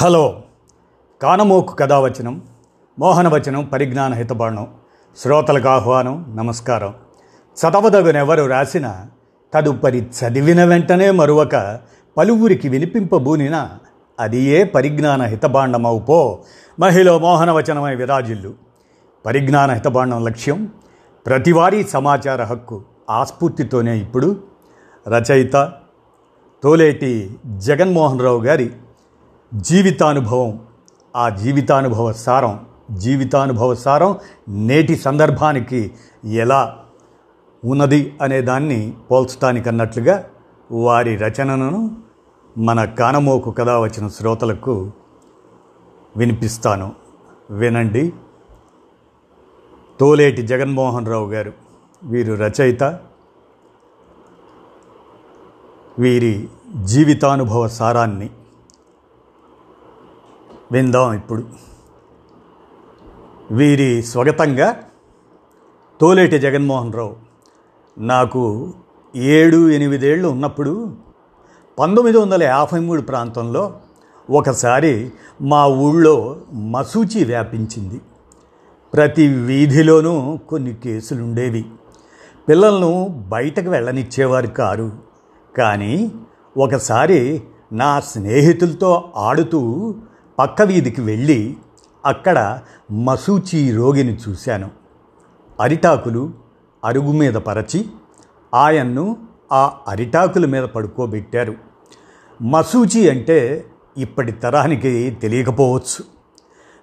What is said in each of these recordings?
Hello. కానమోకు కథావచనం మోహనవచనం పరిజ్ఞాన హితబాణం శ్రోతలకు ఆహ్వానం నమస్కారం. చదవదగునెవరు రాసిన తదుపరి చదివిన వెంటనే మరొక పలువురికి వినిపింపబూనిన అది ఏ పరిజ్ఞాన హితబాండమవు మహిళ మోహనవచనమై విరాజిల్లు. పరిజ్ఞాన హితబాండం లక్ష్యం ప్రతివారీ సమాచార హక్కు ఆస్ఫూర్తితోనే ఇప్పుడు రచయిత తోలేటి జగన్మోహన్ రావు గారి జీవితానుభవం ఆ జీవితానుభవ సారం జీవితానుభవ సారం నేటి సందర్భానికి ఎలా ఉన్నది అనే దాన్ని పోల్చడానికి అన్నట్లుగా వారి రచనను మన కానమోకు కథ వచ్చిన శ్రోతలకు వినిపిస్తాను. వినండి. తోలేటి జగన్మోహన్ రావు గారు వీరు రచయిత వీరి జీవితానుభవ సారాన్ని విందాం ఇప్పుడు. వీరి స్వగతంగా తోలేటి జగన్మోహన్ రావు. నాకు ఏడు ఎనిమిదేళ్ళు ఉన్నప్పుడు పంతొమ్మిది వందల యాభై మూడు ప్రాంతంలో ఒకసారి మా ఊళ్ళో మసూచి వ్యాపించింది. ప్రతి వీధిలోనూ కొన్ని కేసులు ఉండేవి పిల్లలను బయటకు వెళ్ళనిచ్చేవారు కారు. కానీ ఒకసారి నా స్నేహితులతో ఆడుతూ పక్క వీధికి వెళ్ళి అక్కడ మసూచి రోగిని చూశాను. అరిటాకులు అరుగు మీద పరచి ఆయన్ను ఆ అరిటాకుల మీద పడుకోబెట్టారు. మసూచి అంటే ఇప్పటి తరానికి తెలియకపోవచ్చు.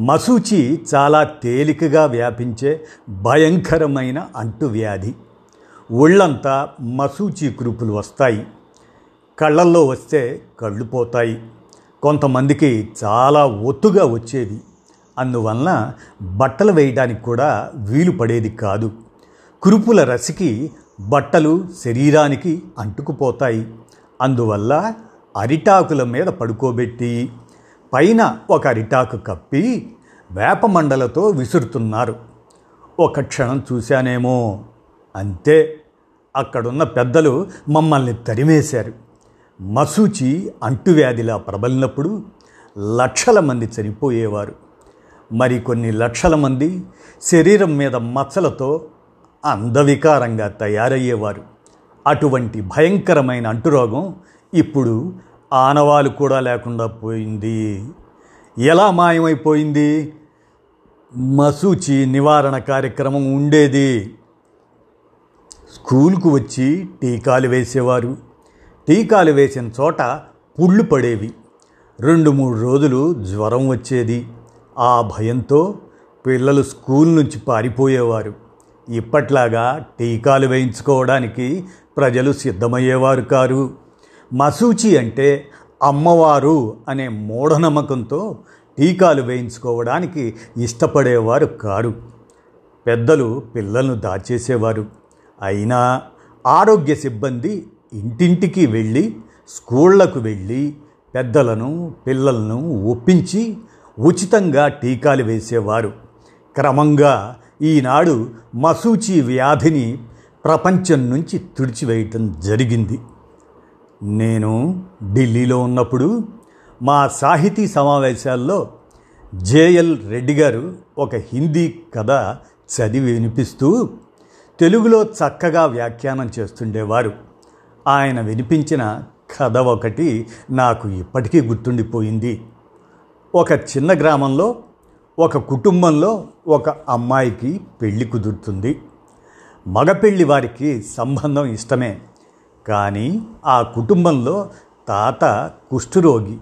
మసూచి చాలా తేలికగా వ్యాపించే భయంకరమైన అంటువ్యాధి. ఒళ్ళంతా మసూచి కురుపులు వస్తాయి. కళ్ళల్లో వస్తే కళ్ళు పోతాయి. కొంతమందికి చాలా ఒత్తుగా వచ్చేది. అందువలన బట్టలు వేయడానికి కూడా వీలు పడేది కాదు. కురుపుల రసికి బట్టలు శరీరానికి అంటుకుపోతాయి. అందువల్ల అరిటాకుల మీద పడుకోబెట్టి పైన ఒక అరిటాకు కప్పి వేపమండలతో విసురుతున్నారు. ఒక క్షణం చూశానేమో. అంతే. అక్కడున్న పెద్దలు మమ్మల్ని తరిమేశారు. మసూచి అంటువ్యాధిలా ప్రబలినప్పుడు లక్షల మంది చనిపోయేవారు. మరి కొన్ని లక్షల మంది శరీరం మీద మచ్చలతో అందవికారంగా తయారయ్యేవారు. అటువంటి భయంకరమైన అంటురోగం ఇప్పుడు ఆనవాలు కూడా లేకుండా పోయింది. ఎలా మాయమైపోయింది? మసూచి నివారణ కార్యక్రమం ఉండేది. స్కూల్కు వచ్చి టీకాలు వేసేవారు. టీకాలు వేసిన చోట పుళ్ళు పడేవి. రెండు మూడు రోజులు జ్వరం వచ్చేది. ఆ భయంతో పిల్లలు స్కూల్ నుంచి పారిపోయేవారు. ఇప్పట్లాగా టీకాలు వేయించుకోవడానికి ప్రజలు సిద్ధమయ్యేవారు కారు. మసూచి అంటే అమ్మవారు అనే మూఢనమ్మకంతో టీకాలు వేయించుకోవడానికి ఇష్టపడేవారు కారు. పెద్దలు పిల్లలను దాచేసేవారు. అయినా ఆరోగ్య సిబ్బంది ఇంటింటికి వెళ్ళి స్కూళ్ళకు వెళ్ళి పెద్దలను పిల్లలను ఒప్పించి ఉచితంగా టీకాలు వేసేవారు. క్రమంగా ఈనాడు మసూచి వ్యాధిని ప్రపంచం నుంచి తుడిచివేయటం జరిగింది. నేను ఢిల్లీలో ఉన్నప్పుడు మా సాహితీ సమావేశాల్లో జేఎల్ రెడ్డి గారు ఒక హిందీ కథ చదివి వినిపిస్తూ తెలుగులో చక్కగా వ్యాఖ్యానం చేస్తుండేవారు. ఆయన వినిపించిన కథ ఒకటి నాకు ఇప్పటికీ గుర్తుండిపోయింది. ఒక చిన్న గ్రామంలో ఒక కుటుంబంలో ఒక అమ్మాయికి పెళ్ళి కుదురుతుంది. మగపెళ్ళి వారికి సంబంధం ఇష్టమే. కానీ ఆ కుటుంబంలో తాత కుష్ఠరోగి.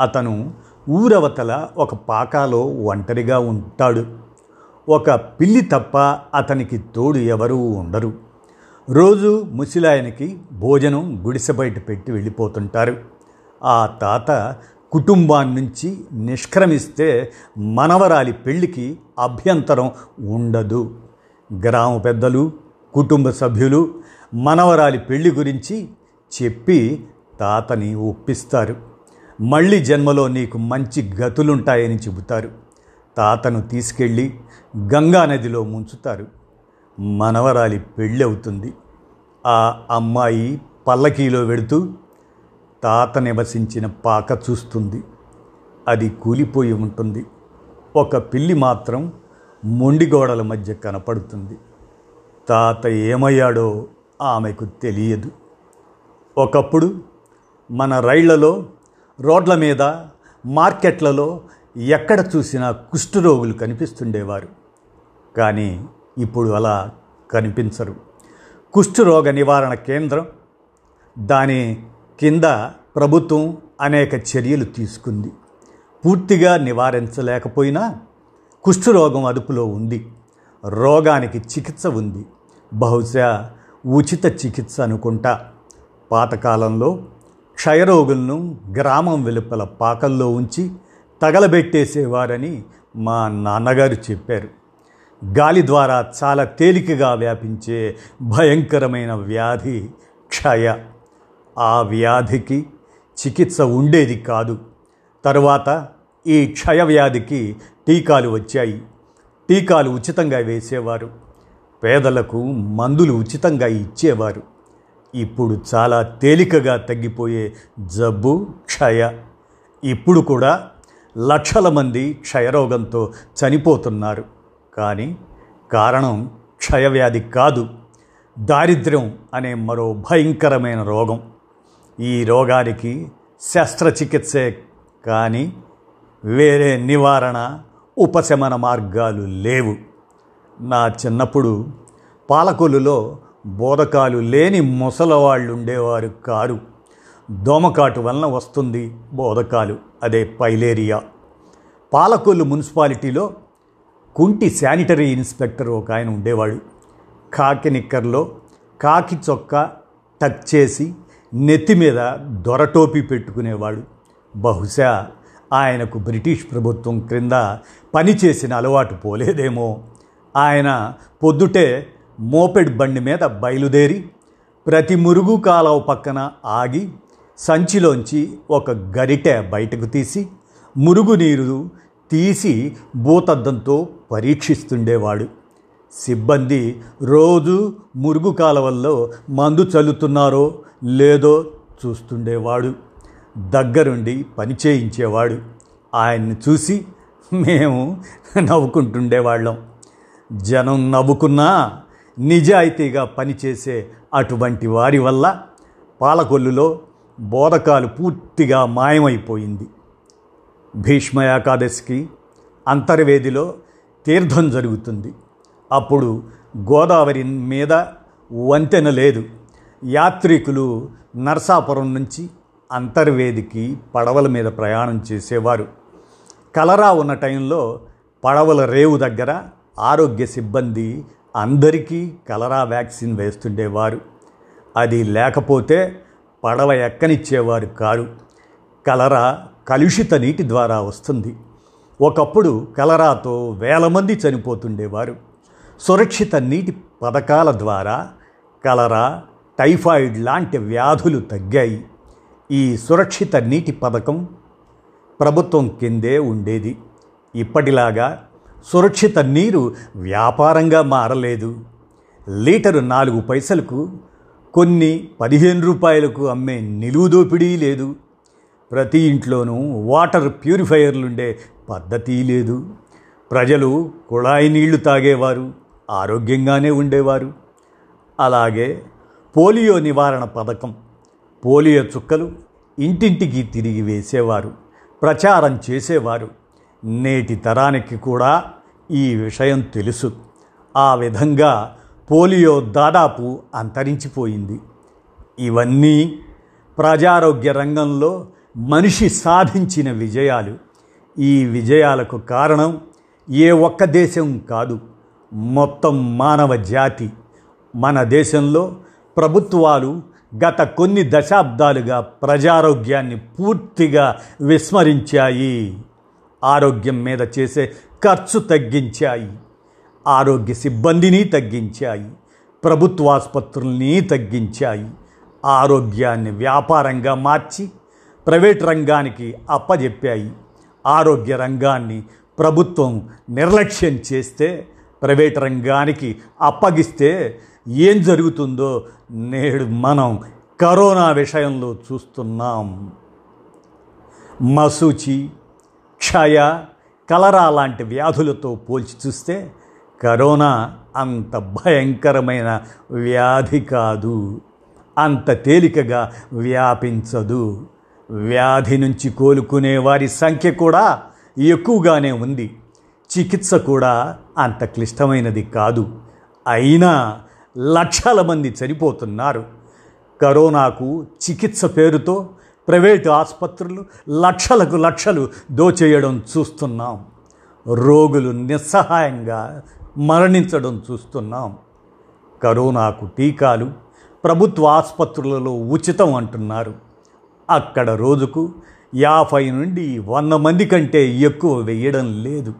అతను ఊరవతల ఒక పాకాలో ఒంటరిగా ఉంటాడు. ఒక పిల్లి తప్ప అతనికి తోడు ఎవరూ ఉండరు. రోజు ముసిలాయనకి భోజనం గుడిసె బయట పెట్టి వెళ్ళిపోతుంటారు. ఆ తాత కుటుంబాన్నించి నిష్క్రమిస్తే మనవరాలి పెళ్ళికి అభ్యంతరం ఉండదు. గ్రామ పెద్దలు కుటుంబ సభ్యులు మనవరాలి పెళ్ళి గురించి చెప్పి తాతని ఒప్పిస్తారు. మళ్ళీ జన్మలో నీకు మంచి గతులుంటాయని చెబుతారు. తాతను తీసుకెళ్ళి గంగానదిలో ముంచుతారు. మనవరాలి పెళ్ళి అవుతుంది. ఆ అమ్మాయి పల్లకీలో వెడుతూ తాత నివసించిన పాక చూస్తుంది. అది కూలిపోయి ఉంటుంది. ఒక పిల్లి మాత్రం మొండిగోడల మధ్య కనపడుతుంది. తాత ఏమయ్యాడో ఆమెకు తెలియదు. ఒకప్పుడు మన రైళ్ళలో రోడ్ల మీద మార్కెట్లలో ఎక్కడ చూసినా కుష్ఠరోగులు కనిపిస్తుండేవారు. కానీ ఇప్పుడు అలా కనిపించరు. కుష్ఠరోగ నివారణ కేంద్రం దాని కింద ప్రభుత్వం అనేక చర్యలు తీసుకుంది. పూర్తిగా నివారించలేకపోయినా కుష్ఠరోగం అదుపులో ఉంది. రోగానికి చికిత్స ఉంది. బహుశా ఉచిత చికిత్స అనుకుంటా. పాతకాలంలో క్షయరోగులను గ్రామం వెలుపల పాకల్లో ఉంచి తగలబెట్టేసేవారని మా నాన్నగారు చెప్పారు. గాలి ద్వారా చాలా తేలికగా వ్యాపించే భయంకరమైన వ్యాధి క్షయ. ఆ వ్యాధికి చికిత్స ఉండేది కాదు. తరువాత ఈ క్షయ వ్యాధికి టీకాలు వచ్చాయి. టీకాలు ఉచితంగా వేసేవారు. పేదలకు మందులు ఉచితంగా ఇచ్చేవారు. ఇప్పుడు చాలా తేలికగా తగ్గిపోయే జబ్బు క్షయ. ఇప్పుడు కూడా లక్షల మంది క్షయరోగంతో చనిపోతున్నారు. కానీ కారణం క్షయవ్యాధి కాదు. దారిద్ర్యం అనే మరో భయంకరమైన రోగం. ఈ రోగానికి శస్త్రచికిత్సే కానీ వేరే నివారణ ఉపశమన మార్గాలు లేవు. నా చిన్నప్పుడు పాలకొల్లులో బోధకాలు లేని ముసలవాళ్ళు ఉండేవారు కారు. దోమకాటు వలన వస్తుంది బోధకాలు అదే పైలేరియా. పాలకొల్లు మున్సిపాలిటీలో కుంటి శానిటరీ ఇన్స్పెక్టర్ ఒక ఆయన ఉండేవాడు కాకి నిక్కర్లో కాకి చొక్క టచ్ చేసి నెత్తి మీద దొరటోపి పెట్టుకునేవాడు బహుశా ఆయనకు బ్రిటిష్ ప్రభుత్వం క్రింద పనిచేసిన అలవాటు పోలేదేమో. ఆయన పొద్దుటే మోపెడ్ బండి మీద బయలుదేరి ప్రతి మురుగు కాలవ పక్కన ఆగి సంచిలోంచి ఒక గరిటె బయటకు తీసి మురుగునీరు తీసి భూతద్దంతో పరీక్షిస్తుండేవాడు. సిబ్బంది రోజు మురుగు కాలవల్లో మందు చల్లుతున్నారో లేదో చూస్తుండేవాడు. దగ్గరుండి పని చేయించేవాడు. ఆయన్ని చూసి మేము నవ్వుకుంటుండేవాళ్ళం. జనం నవ్వుకున్నా నిజాయితీగా పనిచేసే అటువంటి వారి వల్ల పాలకొల్లులో బోధకాలు పూర్తిగా మాయమైపోయింది. భీష్మ ఏకాదశికి అంతర్వేదిలో తీర్థం జరుగుతుంది. అప్పుడు గోదావరి మీద వంతెన లేదు. యాత్రికులు నర్సాపురం నుంచి అంతర్వేదికి పడవల మీద ప్రయాణం చేసేవారు. కలరా ఉన్న టైంలో పడవల రేవు దగ్గర ఆరోగ్య సిబ్బంది అందరికీ కలరా వ్యాక్సిన్ వేస్తుండేవారు. అది లేకపోతే పడవ ఎక్కనిచ్చేవారు కారు. కలరా కలుషిత నీటి ద్వారా వస్తుంది. ఒకప్పుడు కలరాతో వేల మంది చనిపోతుండేవారు. సురక్షిత నీటి పథకాల ద్వారా కలరా టైఫాయిడ్ లాంటి వ్యాధులు తగ్గాయి. ఈ సురక్షిత నీటి పథకం ప్రభుత్వం కిందే ఉండేది. ఇప్పటిలాగా సురక్షిత నీరు వ్యాపారంగా మారలేదు. లీటరు నాలుగు పైసలకు కొన్ని పదిహేను రూపాయలకు అమ్మే నిలువు దోపిడీ లేదు. ప్రతి ఇంట్లోనూ వాటర్ ప్యూరిఫైయర్లుండే పద్ధతి లేదు. ప్రజలు కుళాయి నీళ్ళు తాగేవారు ఆరోగ్యంగానే ఉండేవారు. అలాగే పోలియో నివారణ పథకం పోలియో చుక్కలు ఇంటింటికి తిరిగి వేసేవారు ప్రచారం చేసేవారు. నేటి తరానికి కూడా ఈ విషయం తెలుసు. ఆ విధంగా పోలియో దాదాపు అంతరించిపోయింది. ఇవన్నీ ప్రజారోగ్య రంగంలో మనిషి సాధించిన విజయాలు ఈ విజయాలకు కారణం ఏ ఒక్క దేశం కాదు. మొత్తం మానవ జాతి. మన దేశంలో ప్రభుత్వాలు గత కొన్ని దశాబ్దాలుగా ప్రజారోగ్యాన్ని పూర్తిగా విస్మరించాయి. ఆరోగ్యం మీద చేసే ఖర్చు తగ్గించాయి. ఆరోగ్య సిబ్బందిని తగ్గించాయి. ప్రభుత్వాసుపత్రుల్ని తగ్గించాయి. ఆరోగ్యాన్ని వ్యాపారంగా మార్చి ప్రైవేట్ రంగానికి అప్పజెప్పాయి. ఆరోగ్య రంగాన్ని ప్రభుత్వం నిర్లక్ష్యం చేస్తే ప్రైవేట్ రంగానికి అప్పగిస్తే ఏం జరుగుతుందో నేడు మనం కరోనా విషయంలో చూస్తున్నాం. మసూచి క్షయ కలరా లాంటి వ్యాధులతో పోల్చి చూస్తే కరోనా అంత భయంకరమైన వ్యాధి కాదు. అంత తేలికగా వ్యాపించదు. వ్యాధి నుంచి కోలుకునే వారి సంఖ్య కూడా ఎక్కువగానే ఉంది. చికిత్స కూడా అంత క్లిష్టమైనది కాదు. అయినా లక్షల మంది చనిపోతున్నారు. కరోనాకు చికిత్స పేరుతో ప్రైవేటు ఆసుపత్రులు లక్షలకు లక్షలు దోచేయడం చూస్తున్నాం. రోగులు నిస్సహాయంగా మరణించడం చూస్తున్నాం. కరోనాకు టీకాలు ప్రభుత్వ ఆసుపత్రులలో ఉచితం అంటున్నారు. అక్కడ రోజుకు యాభై నుండి వంద మంది కంటే ఎక్కువ వేయడం లేదు.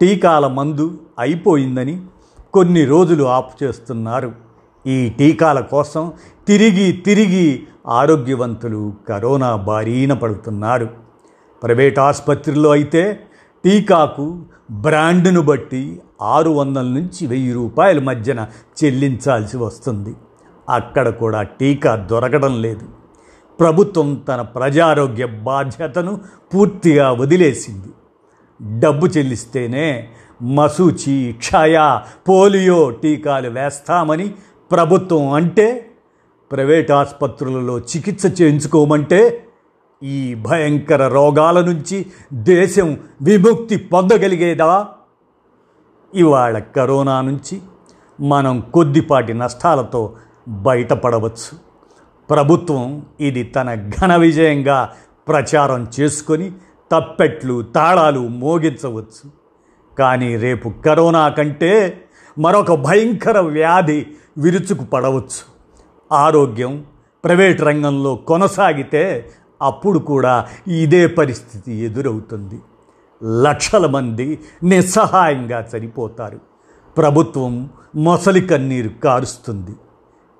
టీకాల మందు అయిపోయిందని కొన్ని రోజులు ఆపు చేస్తున్నారు. ఈ టీకాల కోసం తిరిగి తిరిగి ఆరోగ్యవంతులు కరోనా బారీన పడుతున్నారు. ప్రైవేట్ ఆసుపత్రిలో అయితే టీకాకు బ్రాండ్ను బట్టి ఆరు వందల నుంచి వెయ్యి రూపాయల మధ్యన చెల్లించాల్సి వస్తుంది. అక్కడ కూడా టీకా దొరకడం లేదు. ప్రభుత్వం తన ప్రజారోగ్య బాధ్యతను పూర్తిగా వదిలేసింది. డబ్బు చెల్లిస్తేనే మసూచి క్షయ పోలియో టీకాలు వేస్తామని ప్రభుత్వం అంటే ప్రైవేట్ ఆసుపత్రులలో చికిత్స చేయించుకోమంటే ఈ భయంకర రోగాల నుంచి దేశం విముక్తి పొందగలిగేదా? ఇవాళ కరోనా నుంచి మనం కొద్దిపాటి నష్టాలతో బయటపడవచ్చు. ప్రభుత్వం ఇది తన ఘన విజయంగా ప్రచారం చేసుకొని తప్పెట్లు తాళాలు మోగించవచ్చు. కానీ రేపు కరోనా కంటే మరొక భయంకర వ్యాధి విరుచుకు పడవచ్చు ఆరోగ్యం ప్రైవేట్ రంగంలో కొనసాగితే అప్పుడు కూడా ఇదే పరిస్థితి ఎదురవుతుంది. లక్షల మంది నిస్సహాయంగా చనిపోతారు. ప్రభుత్వం మొసలి కన్నీరు కారుస్తుంది.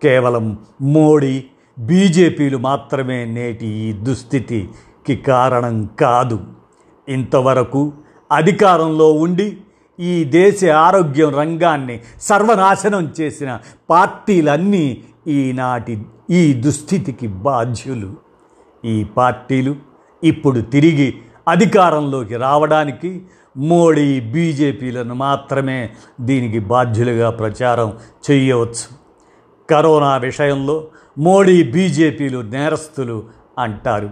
కేవలం మోడీ బీజేపీలు మాత్రమే నేటి ఈ దుస్థితికి కారణం కాదు. ఇంతవరకు అధికారంలో ఉండి ఈ దేశ ఆరోగ్యం రంగాన్ని సర్వనాశనం చేసిన పార్టీలన్నీ ఈనాటి ఈ దుస్థితికి బాధ్యులు. ఈ పార్టీలు ఇప్పుడు తిరిగి అధికారంలోకి రావడానికి మోడీ బీజేపీలను మాత్రమే దీనికి బాధ్యులుగా ప్రచారం చేయవచ్చు. కరోనా విషయంలో మోడీ బీజేపీలు నేరస్తులు అంటారు.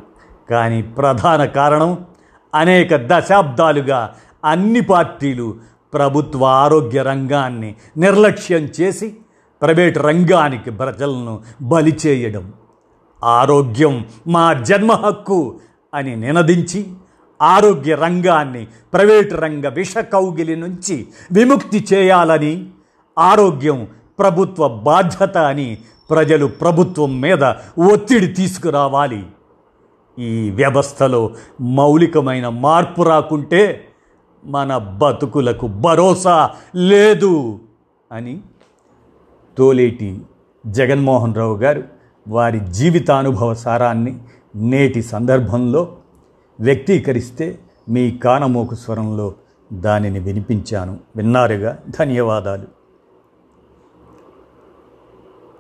కానీ ప్రధాన కారణం అనేక దశాబ్దాలుగా అన్ని పార్టీలు ప్రభుత్వ ఆరోగ్య రంగాన్ని నిర్లక్ష్యం చేసి ప్రైవేట్ రంగానికి ప్రజలను బలి చేయడం ఆరోగ్యం మా జన్మ హక్కు అని నినదించి ఆరోగ్య రంగాన్ని ప్రైవేటు రంగ విష కౌగిలి నుంచి విముక్తి చేయాలని ఆరోగ్యం ప్రభుత్వ బాధ్యత అని ప్రజలు ప్రభుత్వం మీద ఒత్తిడి తీసుకురావాలి. ఈ వ్యవస్థలో మౌలికమైన మార్పు రాకుంటే మన బతుకులకు భరోసా లేదు అని తోలేటి జగన్మోహన్ రావు గారు వారి జీవితానుభవ సారాన్ని నేటి సందర్భంలో వ్యక్తీకరిస్తే మీ కానమోకు స్వరంలో దానిని వినిపించాను. విన్నారుగా? ధన్యవాదాలు.